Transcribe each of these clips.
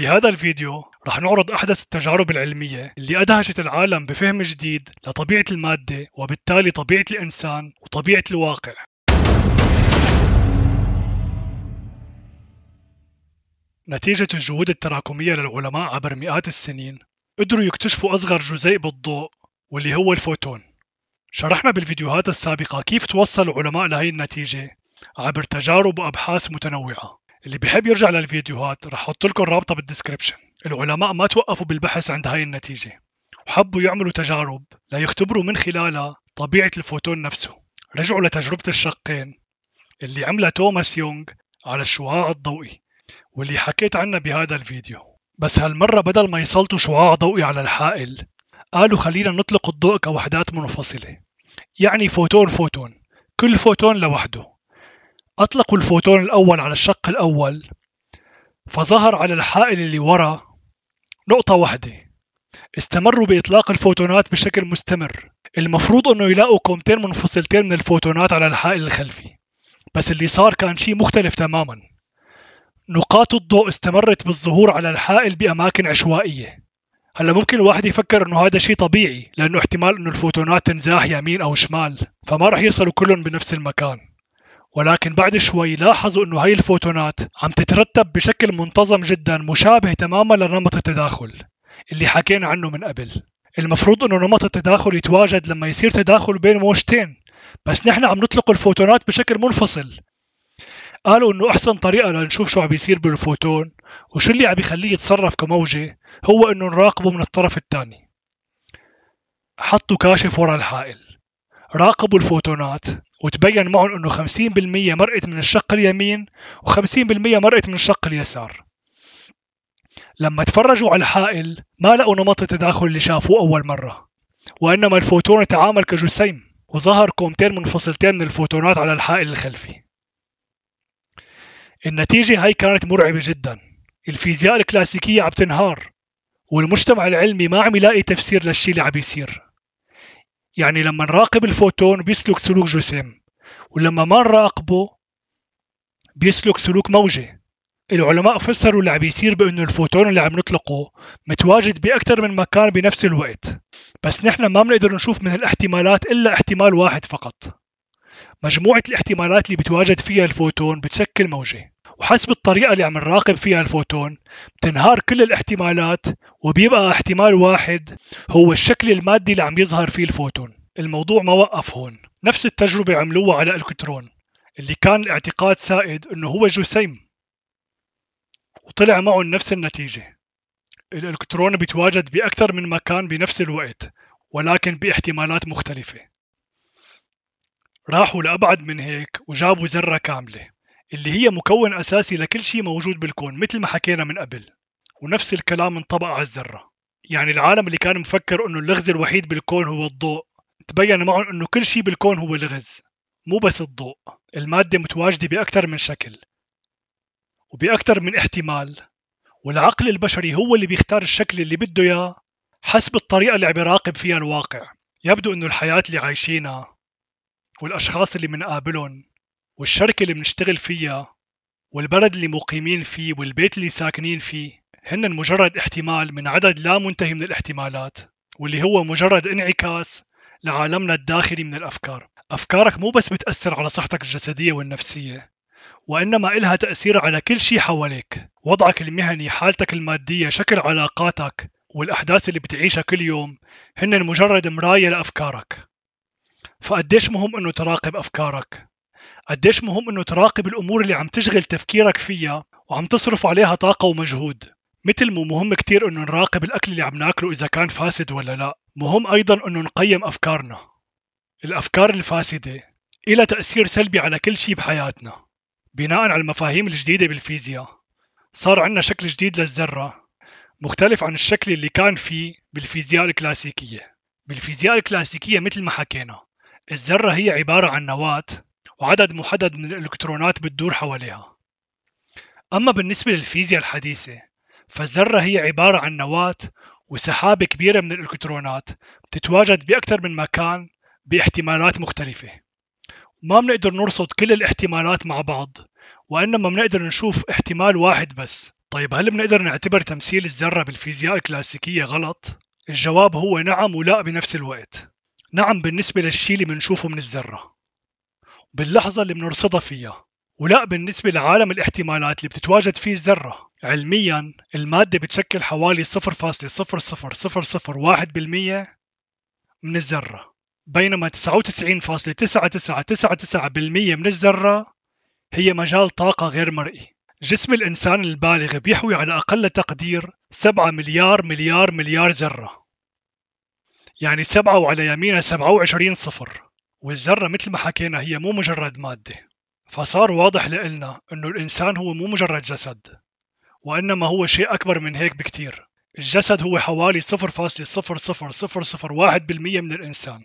بهذا الفيديو رح نعرض أحدث التجارب العلمية اللي أدهشت العالم بفهم جديد لطبيعة المادة وبالتالي طبيعة الإنسان وطبيعة الواقع. نتيجة الجهود التراكمية للعلماء عبر مئات السنين قدروا يكتشفوا أصغر جزيء بالضوء واللي هو الفوتون. شرحنا بالفيديوهات السابقة كيف توصل العلماء لهي النتيجة عبر تجارب وأبحاث متنوعة. اللي بحب يرجع للفيديوهات رح أحط لكم رابطه بال description العلماء ما توقفوا بالبحث عند هاي النتيجة. وحبوا يعملوا تجارب ليختبروا من خلالها طبيعة الفوتون نفسه. رجعوا لتجربة الشقين اللي عملها توماس يونغ على الشعاع الضوئي واللي حكيت عنها بهذا الفيديو. بس هالمرة بدل ما يسلطوا شعاع ضوئي على الحائل قالوا خلينا نطلق الضوء كوحدات منفصلة. يعني فوتون فوتون كل فوتون لوحده. أطلقوا الفوتون الأول على الشق الأول فظهر على الحائل اللي ورا نقطة واحدة. استمروا بإطلاق الفوتونات بشكل مستمر. المفروض أنه يلاقوا كومتين منفصلتين من الفوتونات على الحائل الخلفي بس اللي صار كان شيء مختلف تماما. نقاط الضوء استمرت بالظهور على الحائل بأماكن عشوائية. هلأ ممكن الواحد يفكر إنه هذا شيء طبيعي لأنه احتمال إنه الفوتونات تنزاح يمين أو شمال فما راح يوصلوا كلهم بنفس المكان. ولكن بعد شوي لاحظوا إنه هاي الفوتونات عم تترتب بشكل منتظم جدا مشابه تماما لنمط التداخل اللي حكينا عنه من قبل. المفروض إنه نمط التداخل يتواجد لما يصير تداخل بين موجتين بس نحن عم نطلق الفوتونات بشكل منفصل. قالوا إنه أحسن طريقة لنشوف شو عم بيصير بالفوتون وشو اللي عم بيخليه يتصرف كموجة هو إنه نراقبه من الطرف الثاني. حطوا كاشف ورا الحائل. راقبوا الفوتونات وتبين معهم إنه 50% مرقت من الشق اليمين و50% مرقت من الشق اليسار. لما تفرجوا على الحائل ما لقوا نمط التداخل اللي شافوه أول مرة وإنما الفوتون تعامل كجسيم وظهر كومتين منفصلتين من الفوتونات على الحائل الخلفي. النتيجة هاي كانت مرعبة جدا. الفيزياء الكلاسيكية عم تنهار والمجتمع العلمي ما عم يلاقي تفسير للشي اللي عم يصير. يعني لما نراقب الفوتون بيسلك سلوك جسم ولما ما نراقبه بيسلك سلوك موجة. العلماء فسروا اللي عم بيصير بانه الفوتون اللي عم نطلقه متواجد بأكثر من مكان بنفس الوقت. بس نحن ما بنقدر نشوف من الاحتمالات إلا احتمال واحد فقط. مجموعة الاحتمالات اللي بتواجد فيها الفوتون بتشكل موجة وحسب الطريقة اللي عم نراقب فيها الفوتون بتنهار كل الاحتمالات وبيبقى احتمال واحد هو الشكل المادي اللي عم يظهر فيه الفوتون. الموضوع ما وقف هون. نفس التجربة عملوها على الكترون اللي كان الاعتقاد سائد إنه هو جسيم. وطلع معه نفس النتيجة. الألكترون بيتواجد بأكثر من مكان بنفس الوقت ولكن باحتمالات مختلفة. راحوا لأبعد من هيك وجابوا ذرة كاملة. اللي هي مكون أساسي لكل شيء موجود بالكون مثل ما حكينا من قبل. ونفس الكلام انطبق على الذرة. يعني العالم اللي كان مفكر إنه اللغز الوحيد بالكون هو الضوء تبين معهم إنه كل شيء بالكون هو لغز مو بس الضوء المادة متواجدة بأكثر من شكل وبأكثر من احتمال. والعقل البشري هو اللي بيختار الشكل اللي بده إياه حسب الطريقة اللي عم يراقب فيها الواقع. يبدو إنه الحياة اللي عايشينها والأشخاص اللي بنقابلهم والشركة اللي بنشتغل فيها والبلد اللي مقيمين فيه والبيت اللي ساكنين فيه هن مجرد احتمال من عدد لا منتهي من الاحتمالات واللي هو مجرد انعكاس لعالمنا الداخلي من الأفكار. أفكارك مو بس بتأثر على صحتك الجسدية والنفسية وإنما إلها تأثير على كل شيء حواليك. وضعك المهني حالتك المادية شكل علاقاتك والأحداث اللي بتعيشها كل يوم هن مجرد مراية لأفكارك. فقديش مهم إنه تراقب أفكارك؟ قديش مهم إنه تراقب الأمور اللي عم تشغل تفكيرك فيها وعم تصرف عليها طاقة ومجهود. مثل مو مهم كتير إنه نراقب الأكل اللي عم ناكله إذا كان فاسد ولا لا. مهم أيضا إنه نقيم أفكارنا. الأفكار الفاسدة إلها تأثير سلبي على كل شيء بحياتنا. بناء على المفاهيم الجديدة بالفيزياء صار عندنا شكل جديد للذرة مختلف عن الشكل اللي كان فيه بالفيزياء الكلاسيكية. بالفيزياء الكلاسيكية مثل ما حكينا الذرة هي عبارة عن نواة وعدد محدد من الإلكترونات بتدور حواليها. أما بالنسبة للفيزياء الحديثة فالذرة هي عبارة عن نواة وسحابة كبيرة من الإلكترونات بتتواجد بأكثر من مكان باحتمالات مختلفة. ما بنقدر نرصد كل الاحتمالات مع بعض وإنما بنقدر نشوف احتمال واحد بس. طيب هل بنقدر نعتبر تمثيل الذرة بالفيزياء الكلاسيكية غلط؟ الجواب هو نعم ولا بنفس الوقت. نعم بالنسبة للشي اللي بنشوفه من الذرة. باللحظة اللي بنرصدها فيها ولا بالنسبة لعالم الاحتمالات اللي بتتواجد فيه الذرة. علميا المادة بتشكل حوالي 0.00001% من الذرة بينما 99.9999% من الذرة هي مجال طاقة غير مرئي. جسم الإنسان البالغ بيحوي على أقل تقدير 7 مليار مليار مليار ذرة. يعني 7 وعلى يمينها 27 صفر. والذرة مثل ما حكينا هي مو مجرد مادة. فصار واضح لإلنا أنه الإنسان هو مو مجرد جسد وإنما هو شيء أكبر من هيك بكتير. الجسد هو حوالي 0.00001% من الإنسان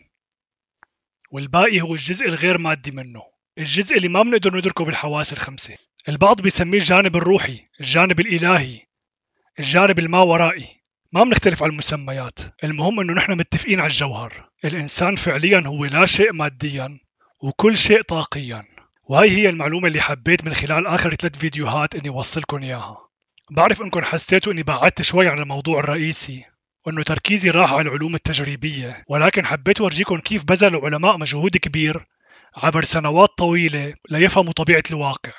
والباقي هو الجزء الغير مادي منه الجزء اللي ما بنقدر ندركه بالحواس الخمسة. البعض بيسميه الجانب الروحي الجانب الإلهي الجانب الماورائي ما بنختلف على المسميات. المهم إنه نحن متفقين على الجوهر. الإنسان فعليا هو لا شيء ماديا وكل شيء طاقيا. وهي هي المعلومة اللي حبيت من خلال آخر ثلاث فيديوهات إني وصلكم إياها. بعرف إنكم حسيتوا إني بعدت شوي عن الموضوع الرئيسي وإنه تركيزي راح على العلوم التجريبية. ولكن حبيت أورجيكم كيف بذل العلماء مجهود كبير عبر سنوات طويلة ليفهموا طبيعة الواقع.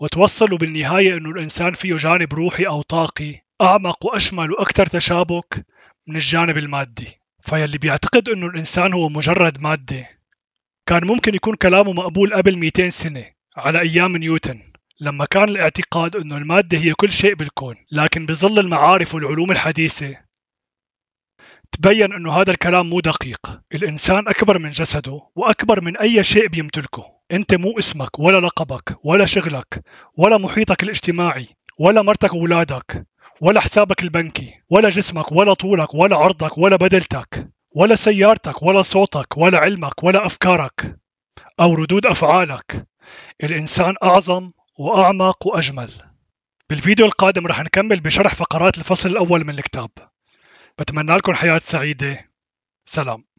وتوصلوا بالنهاية إنه الإنسان فيه جانب روحي أو طاقي أعمق وأشمل وأكثر تشابك من الجانب المادي. فيلي بيعتقد إنه الإنسان هو مجرد مادة. كان ممكن يكون كلامه مقبول قبل 200 سنة على أيام نيوتن لما كان الاعتقاد أنه المادة هي كل شيء بالكون. لكن بظل المعارف والعلوم الحديثة تبين أنه هذا الكلام مو دقيق. الإنسان أكبر من جسده وأكبر من أي شيء بيمتلكه. أنت مو اسمك ولا لقبك ولا شغلك ولا محيطك الاجتماعي ولا مرتك وولادك. ولا حسابك البنكي ولا جسمك ولا طولك ولا عرضك ولا بدلتك ولا سيارتك ولا صوتك ولا علمك ولا أفكارك أو ردود أفعالك. الإنسان أعظم وأعمق وأجمل. بالفيديو القادم رح نكمل بشرح فقرات الفصل الأول من الكتاب. بتمنى لكم حياة سعيدة. سلام.